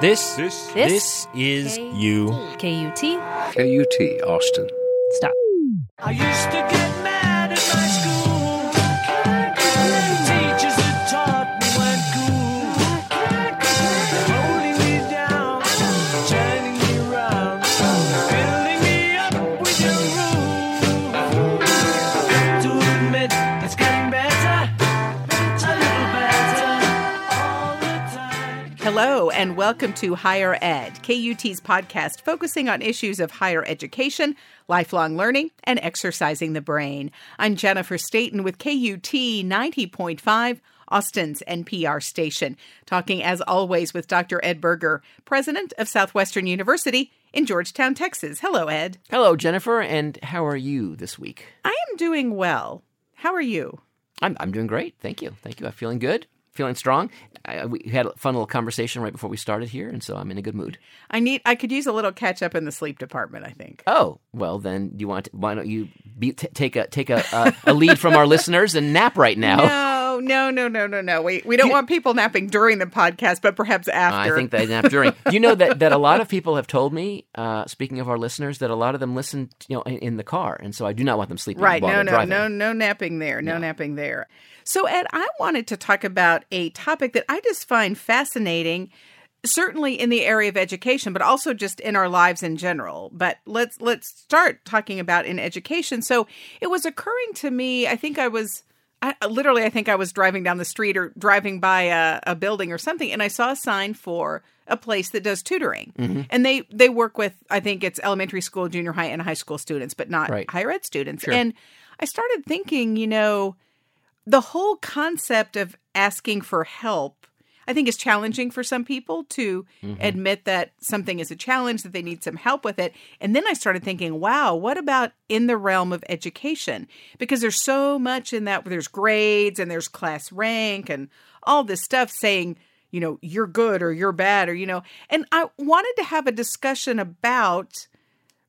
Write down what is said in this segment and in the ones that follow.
This, This, this is you. KUT. KUT Austin. Stop. I used to get mad at my school. And welcome to Higher Ed, KUT's podcast focusing on issues of higher education, lifelong learning, and exercising the brain. I'm Jennifer Stayton with KUT 90.5. Austin's NPR station, talking as always with Dr. Ed Burger, president of Southwestern University in Georgetown, Texas. Hello, Ed. Hello, Jennifer, and how are you this week? I am doing well. How are you? I'm, I'm doing great. Thank you. Thank you. I'm feeling good, feeling strong. I, we had a fun little conversation right before we started here, and so I'm in a good mood. I need. I could use a little catch up in the sleep department. I think. Oh, well, then you want? To, why don't you be, t- take a take a, a, a lead from our listeners and nap right now? No, no, no, no, no, no. We we don't want people napping during the podcast, but perhaps after. I think they nap during. You know that, that a lot of people have told me, uh, speaking of our listeners, that a lot of them listen, you know, in, in the car, and so I do not want them sleeping right. while No, no, driving. no, no napping there. No, napping there. So, Ed, I wanted to talk about a topic that I just find fascinating. Certainly in the area of education, but also just in our lives in general. But let's let's start talking about in education. So it was occurring to me. I think I was I, literally, I think I was driving down the street or driving by a, a building or something, and I saw a sign for a place that does tutoring, Mm-hmm. and they they work with I think it's elementary school, junior high, and high school students, but not Right. higher ed students. Sure. And I started thinking, you know, the whole concept of asking for help. I think is challenging for some people to Mm-hmm. admit that something is a challenge, that they need some help with it. And then I started thinking, wow, what about in the realm of education? Because there's so much in that, there's grades and there's class rank and all this stuff saying, you know, you're good or you're bad or, you know, and I wanted to have a discussion about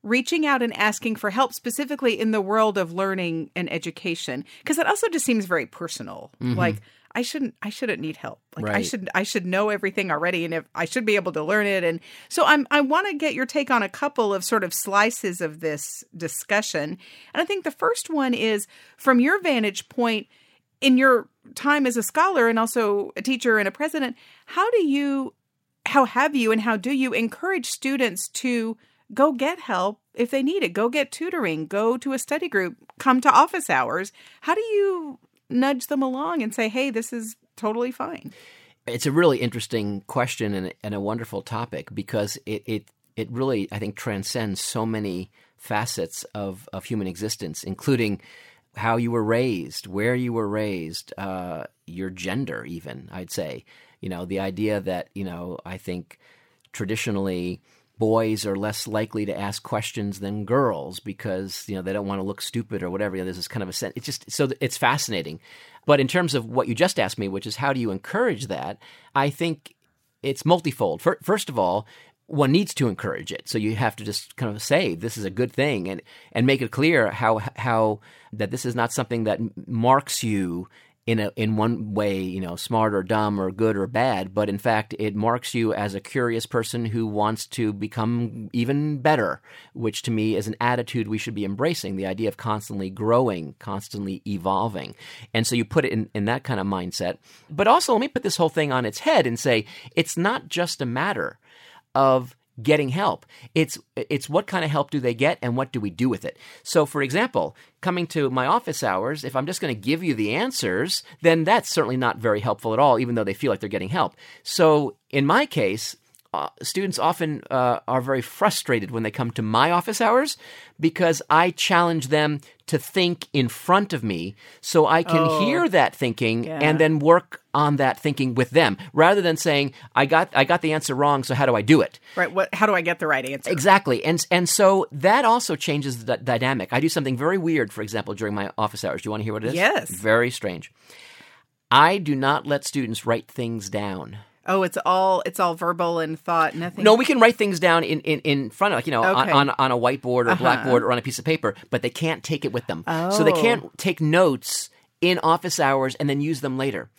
reaching out and asking for help specifically in the world of learning and education because that also just seems very personal like i shouldn't i shouldn't need help. Like i should i should know everything already and if i should be able to learn it and so i'm i want to get your take on a couple of sort of slices of this discussion. And i think the first one is from your vantage point in your time as a scholar and also a teacher and a president how do you how have you and how do you encourage students to go get help if they need it? Go get tutoring. Go to a study group. Come to office hours. How do you nudge them along and say hey this is totally fine It's a really interesting question and, and a wonderful topic because it, it it really I think transcends so many facets of, of human existence, including how you were raised, where you were raised, uh, your gender, even I'd say. You know, the idea that you know I think traditionally boys are less likely to ask questions than girls because you know they don't want to look stupid or whatever. You know, there's this kind of a sense. It's just so it's fascinating. But in terms of what you just asked me, which is how do you encourage that, I think it's multifold. Fir- First of all, one needs to encourage it. So you have to just kind of say this is a good thing and and make it clear how how that this is not something that marks you in a in one way, you know, smart or dumb or good or bad, but in fact it marks you as a curious person who wants to become even better, which to me is an attitude we should be embracing, the idea of constantly growing, constantly evolving. And so you put it in, in that kind of mindset. But also let me put this whole thing on its head and say it's not just a matter of getting help. It's it's what kind of help do they get and what do we do with it. So for example, coming to my office hours, if I'm just going to give you the answers, then that's certainly not very helpful at all even though they feel like they're getting help. So in my case, uh, students often uh, are very frustrated when they come to my office hours because I challenge them to think in front of me so I can Oh. hear that thinking Yeah. and then work on that thinking with them rather than saying I got I got the answer wrong so how do I do it right what how do i get the right answer Exactly, and and so that also changes the dynamic. I do something very weird, for example, during my office hours. Do you want to hear what it is? Yes. Very strange. I do not let students write things down. Oh it's all it's all verbal and thought nothing No, we can write things down in, in, in front of, like, you know, on, Okay. on, on a whiteboard or Uh-huh. blackboard or on a piece of paper, but they can't take it with them. Oh. So they Oh. can't take notes in office hours and then use them later.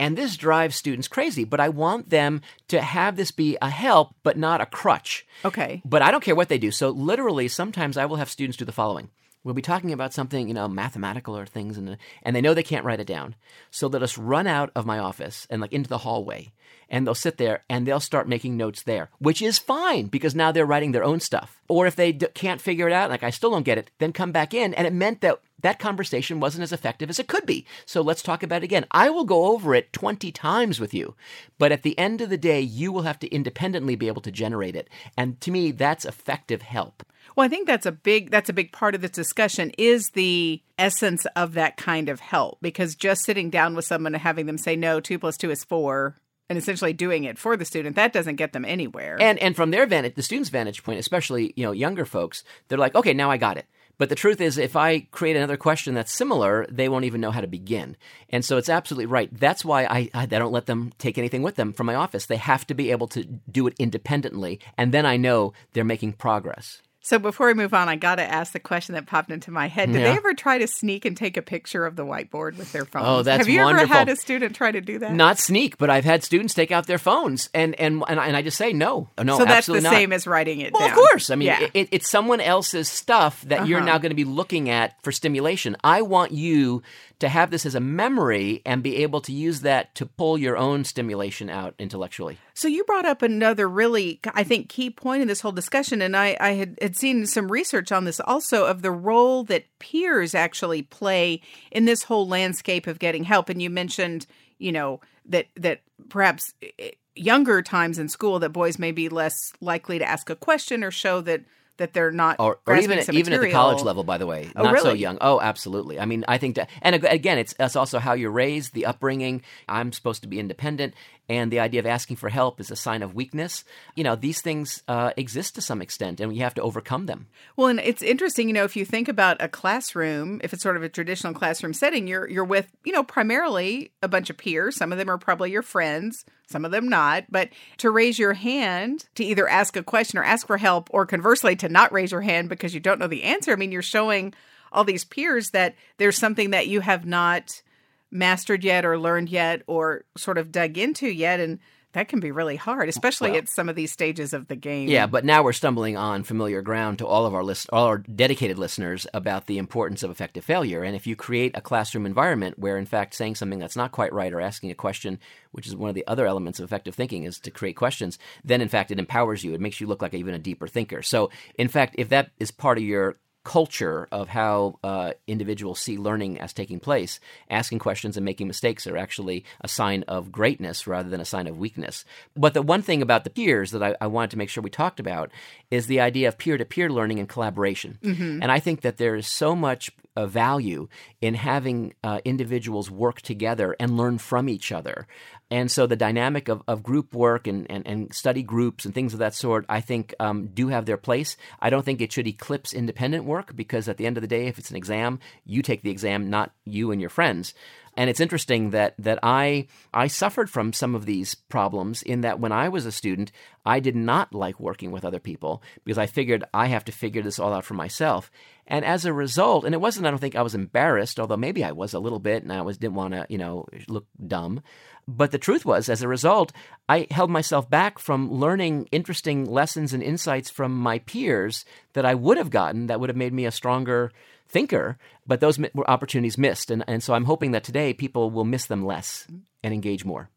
And this drives students crazy, but I want them to have this be a help, but not a crutch. Okay. But I don't care what they do. So literally, sometimes I will have students do the following. We'll be talking about something, you know, mathematical or things, and, and they know they can't write it down. So they'll just run out of my office and like into the hallway, and they'll sit there and they'll start making notes there, which is fine because now they're writing their own stuff. Or if they d- can't figure it out, like I still don't get it, then come back in, and it meant that that conversation wasn't as effective as it could be. So let's talk about it again. I will go over it 20 times with you, but at the end of the day, you will have to independently be able to generate it. And to me, that's effective help. Well, I think that's a big that's a big part of this discussion is the essence of that kind of help because just sitting down with someone and having them say no, two plus two is four, and essentially doing it for the student that doesn't get them anywhere. And and from their vantage, the student's vantage point, especially you know younger folks, they're like, okay, now I got it. But the truth is, if I create another question that's similar, they won't even know how to begin. And so it's absolutely right. That's why I, I, I don't let them take anything with them from my office. They have to be able to do it independently, and then I know they're making progress. So before we move on, I got to ask the question that popped into my head. Did Yeah. they ever try to sneak and take a picture of the whiteboard with their phone? Oh, that's Have you wonderful. ever had a student try to do that? Not sneak, but I've had students take out their phones, and and and I, just say no, no, so that's the not. same as writing it Well, down. of course. I mean, yeah. it, it's someone else's stuff that you're Uh-huh. now going to be looking at for stimulation. I want you to have this as a memory and be able to use that to pull your own stimulation out intellectually. So you brought up another really, I think, key point in this whole discussion, and I, I had, had seen some research on this also of the role that peers actually play in this whole landscape of getting help. And you mentioned, you know, that that perhaps eh, younger times in school that boys may be less likely to ask a question or show that that they're not Or, or even some even at the college level, by the way, Oh, not so young. Oh, absolutely. I mean, I think that, and again, it's that's also how you're raised, the upbringing. I'm supposed to be independent, and the idea of asking for help is a sign of weakness. You know, these things uh, exist to some extent, and we have to overcome them. Well, and it's interesting, you know, if you think about a classroom, if it's sort of a traditional classroom setting, you're you're with, you know, primarily a bunch of peers. Some of them are probably your friends, some of them not. But to raise your hand to either ask a question or ask for help, or conversely to not raise your hand because you don't know the answer. I mean, you're showing all these peers that there's something that you have not mastered yet or learned yet or sort of dug into yet and that can be really hard especially Well- at some of these stages of the game Yeah, but now we're stumbling on familiar ground to all of our list, all our dedicated listeners about the importance of effective failure. And if you create a classroom environment where, in fact, saying something that's not quite right or asking a question, which is one of the other elements of effective thinking, is to create questions, then in fact it empowers you. It makes you look like even a deeper thinker. So, in fact, if that is part of your culture of how uh, individuals see learning as taking place, asking questions and making mistakes are actually a sign of greatness rather than a sign of weakness. But the one thing about the peers that I, I wanted to make sure we talked about is the idea of peer to peer learning and collaboration. And I think that there is so much uh, value in having uh, individuals work together and learn from each other. And so the dynamic of, of group work and, and, and study groups and things of that sort, I think, um, do have their place. I don't think it should eclipse independent work because at the end of the day, if it's an exam, you take the exam, not you and your friends. And it's interesting that that I I suffered from some of these problems in that when I was a student, I did not like working with other people because I figured I have to figure this all out for myself. And as a result, and it wasn't I don't think I was embarrassed, although maybe I was a little bit and I was didn't want to, you know, look dumb. But the truth was, as a result, I held myself back from learning interesting lessons and insights from my peers that I would have gotten that would have made me a stronger thinker, but those were opportunities missed. And, and so I'm hoping that today people will miss them less and engage more.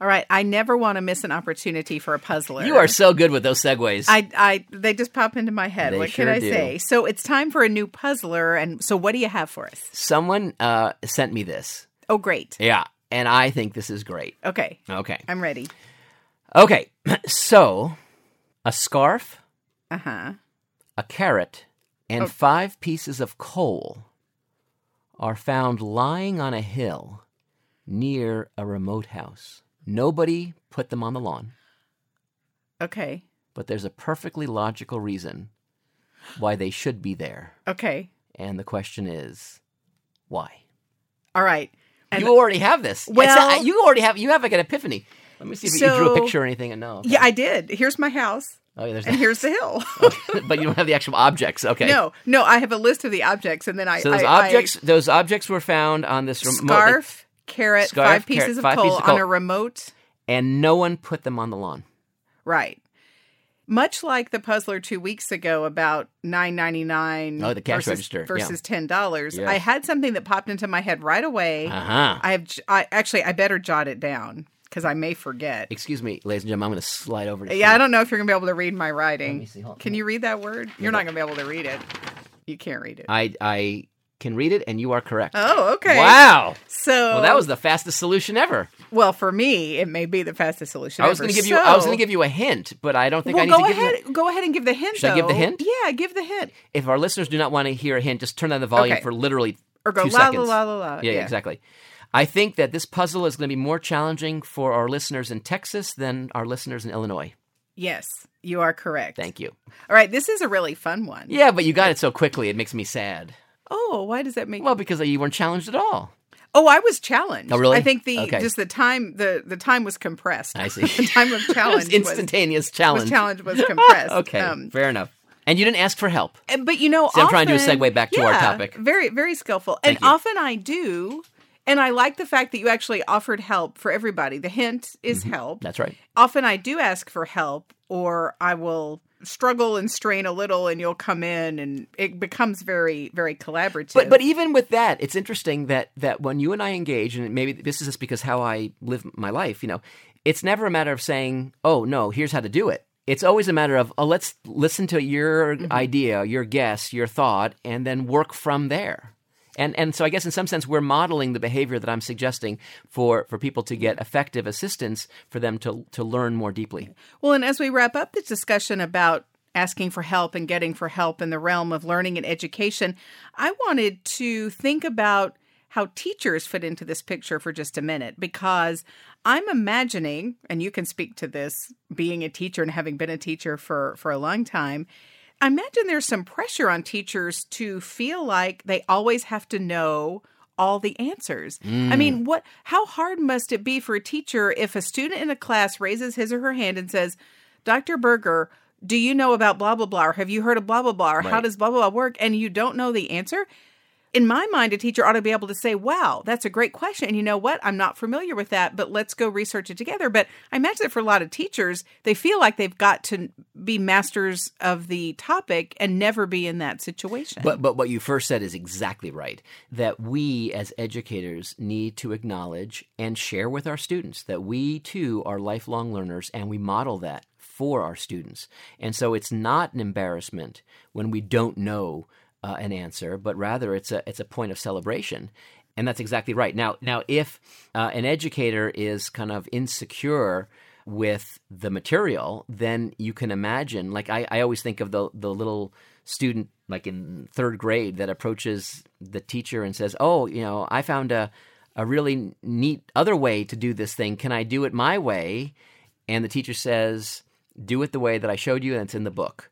all right i never want to miss an opportunity for a puzzler You are so good with those segues. I, I, they just pop into my head. They what sure can I do. say? So it's time for a new puzzler, and so what do you have for us? Someone uh, sent me this. Oh, great. Yeah. And I think this is great. Okay, Okay. I'm ready. Okay. So a scarf, Uh huh. a carrot, and Oh. five pieces of coal are found lying on a hill near a remote house. Nobody put them on the lawn, Okay. but there's a perfectly logical reason why they should be there. Okay. And the question is, why? All right. And you already have this. Well- uh, you already have. You have like an epiphany. Let me see if you drew a picture or anything. And no. yeah, I did. Here's my house, Oh, yeah, there's and that. here's the hill. but you don't have the actual objects. Okay. No, no, I have a list of the objects, and then I So those I- I- objects, those objects were found on this remote. scarf, carrot, Scarf, five carrot, pieces of five coal pieces of on coal. a remote. and no one put them on the lawn. Right. Much like the puzzler two weeks ago about nine ninety nine. Oh, the cash versus, register, yeah. versus ten dollars. Yes. I had something that popped into my head right away. Uh huh. I have. I actually I better jot it down because I may forget. Excuse me, ladies and gentlemen. I'm going to slide over. To Yeah, I don't know if you're gonna be able to read my Let writing. me see. Hold on. Can you read that word? You're not gonna be able to read it. You can't read it. I I can read it, and you are correct. oh, okay. Wow. So Well, that was the fastest solution ever. well for me. It may be the fastest solution. I was going to give you. I was going to give you a hint, but I don't think Well, I need go to give ahead. you. Go ahead and give the hint. Should I give the though. hint? Yeah, give the hint. If our listeners do not want to hear a hint, just turn down the volume Okay. for literally Or go two la la seconds. la la la. Yeah, exactly. I think that this puzzle is going to be more challenging for our listeners in Texas than our listeners in Illinois. Yes, you are correct. Thank you. All right, this is a really fun one. Yeah, but you got it so quickly, it makes me sad. Oh, why does that make? Well, because you weren't challenged at all. oh, I was challenged. Oh, really? I think the Okay. just the time the the time was compressed. I see. the time of was challenge was, instantaneous challenge. was challenge was compressed. okay, Um, fair enough. And you didn't ask for help. but you know, See, I'm trying to do a segue back to our topic. Very very skillful, Thank and you. often I do. And I like the fact that you actually offered help for everybody. The hint is help. That's right. often I do ask for help, or I will struggle and strain a little, and you'll come in, and it becomes very, very collaborative. But but even with that, it's interesting that that when you and I engage, and maybe this is just because how I live my life, you know, it's never a matter of saying, "Oh no, here's how to do it." It's always a matter of, "Oh, let's listen to your Mm-hmm. idea, your guess, your thought, and then work from there." And and so I guess in some sense we're modeling the behavior that I'm suggesting for for people to get effective assistance for them to to learn more deeply. well, and as we wrap up this discussion about asking for help and getting for help in the realm of learning and education, I wanted to think about how teachers fit into this picture for just a minute because I'm imagining, and you can speak to this being a teacher and having been a teacher for, for a long time. I imagine there's some pressure on teachers to feel like they always have to know all the answers. I mean, mm. what how hard must it be for a teacher if a student in a class raises his or her hand and says, "Dr. Burger, do you know about blah blah blah or have you heard of blah blah blah or how does blah blah blah work?" and you don't know the answer? In my mind, a teacher ought to be able to say, Wow, that's a great question. And you know what? I'm not familiar with that, but let's go research it together. But I imagine that for a lot of teachers, they feel like they've got to be masters of the topic and never be in that situation. But but what you first said is exactly right. That we as educators need to acknowledge and share with our students that we too are lifelong learners and we model that for our students. And so it's not an embarrassment when we don't know uh, an answer, but rather it's a it's a point of celebration. And that's exactly right. Now now if uh, an educator is kind of insecure with the material, then you can imagine. Like I, I always think of the the little student like in third grade that approaches the teacher and says, "Oh, you know, I found a a really neat other way to do this thing. Can I do it my way?" And the teacher says, "Do it the way that I showed you, and it's in the book."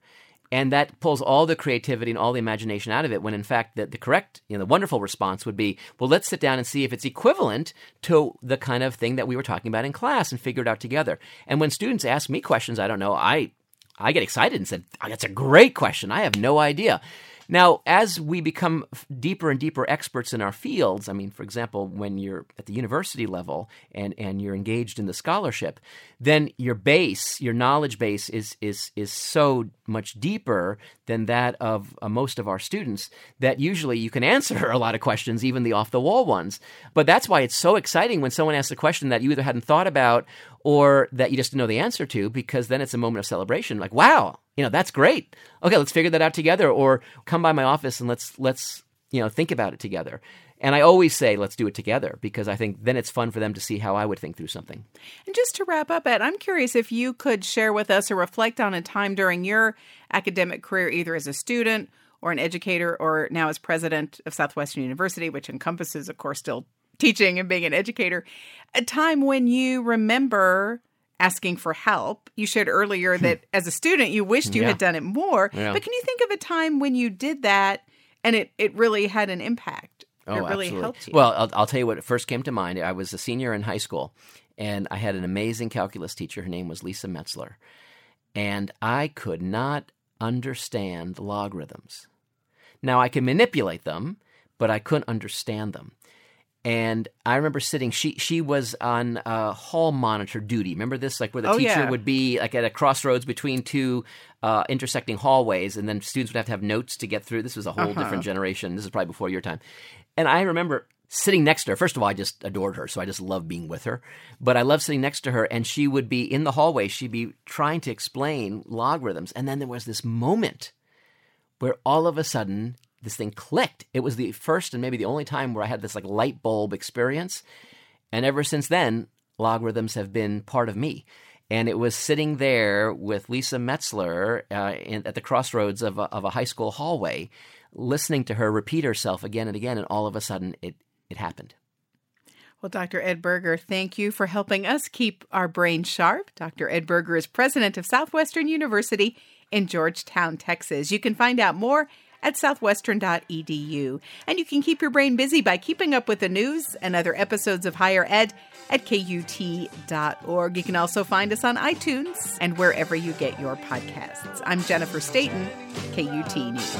And that pulls all the creativity and all the imagination out of it. When in fact, the, the correct, you know, the wonderful response would be, "Well, let's sit down and see if it's equivalent to the kind of thing that we were talking about in class and figure it out together." And when students ask me questions I don't know, I I get excited and said, oh, "That's a great question. I have no idea." Now, as we become deeper and deeper experts in our fields, I mean, for example, when you're at the university level and, and you're engaged in the scholarship, then your base, your knowledge base, is is is so much deeper than that of uh, most of our students that usually you can answer a lot of questions, even the off the wall ones. But that's why it's so exciting when someone asks a question that you either hadn't thought about or that you just didn't know the answer to, because then it's a moment of celebration. Like, wow, you know, that's great. Okay, let's figure that out together, or come by my office and let's let's you know think about it together. And I always say, let's do it together because I think then it's fun for them to see how I would think through something. And just to wrap up, Ed, I'm curious if you could share with us or reflect on a time during your academic career, either as a student or an educator, or now as president of Southwestern University, which encompasses, of course, still teaching and being an educator, a time when you remember asking for help. You shared earlier that as a student, you wished you Hmm. Yeah. had done it more. Yeah. But can you think of a time when you did that and it, it really had an impact? it really helped you. Oh, Well, I'll, I'll tell you what first came to mind. I was a senior in high school, and I had an amazing calculus teacher. Her name was Lisa Metzler, and I could not understand logarithms. Now I can manipulate them, but I couldn't understand them. And I remember sitting. She she was on uh, hall monitor duty. Remember this, like where the Oh, teacher yeah. would be like at a crossroads between two uh, intersecting hallways, and then students would have to have notes to get through. This was a whole Uh-huh. different generation. This is probably before your time. And I remember sitting next to her. First of all, I just adored her, so I just loved being with her. But I loved sitting next to her, and she would be in the hallway. She'd be trying to explain logarithms, and then there was this moment where all of a sudden this thing clicked. It was the first and maybe the only time where I had this like light bulb experience. And ever since then, logarithms have been part of me. And it was sitting there with Lisa Metzler uh, in, at the crossroads of a, of a high school hallway, listening to her repeat herself again and again. And all of a sudden, it, it happened. Well, Dr. Ed Burger, thank you for helping us keep our brains sharp. Dr. Ed Burger is president of Southwestern University in Georgetown, Texas. You can find out more at southwestern.edu. And you can keep your brain busy by keeping up with the news and other episodes of Higher Ed at KUT.org. You can also find us on iTunes and wherever you get your podcasts. I'm Jennifer Stayton, KUT News.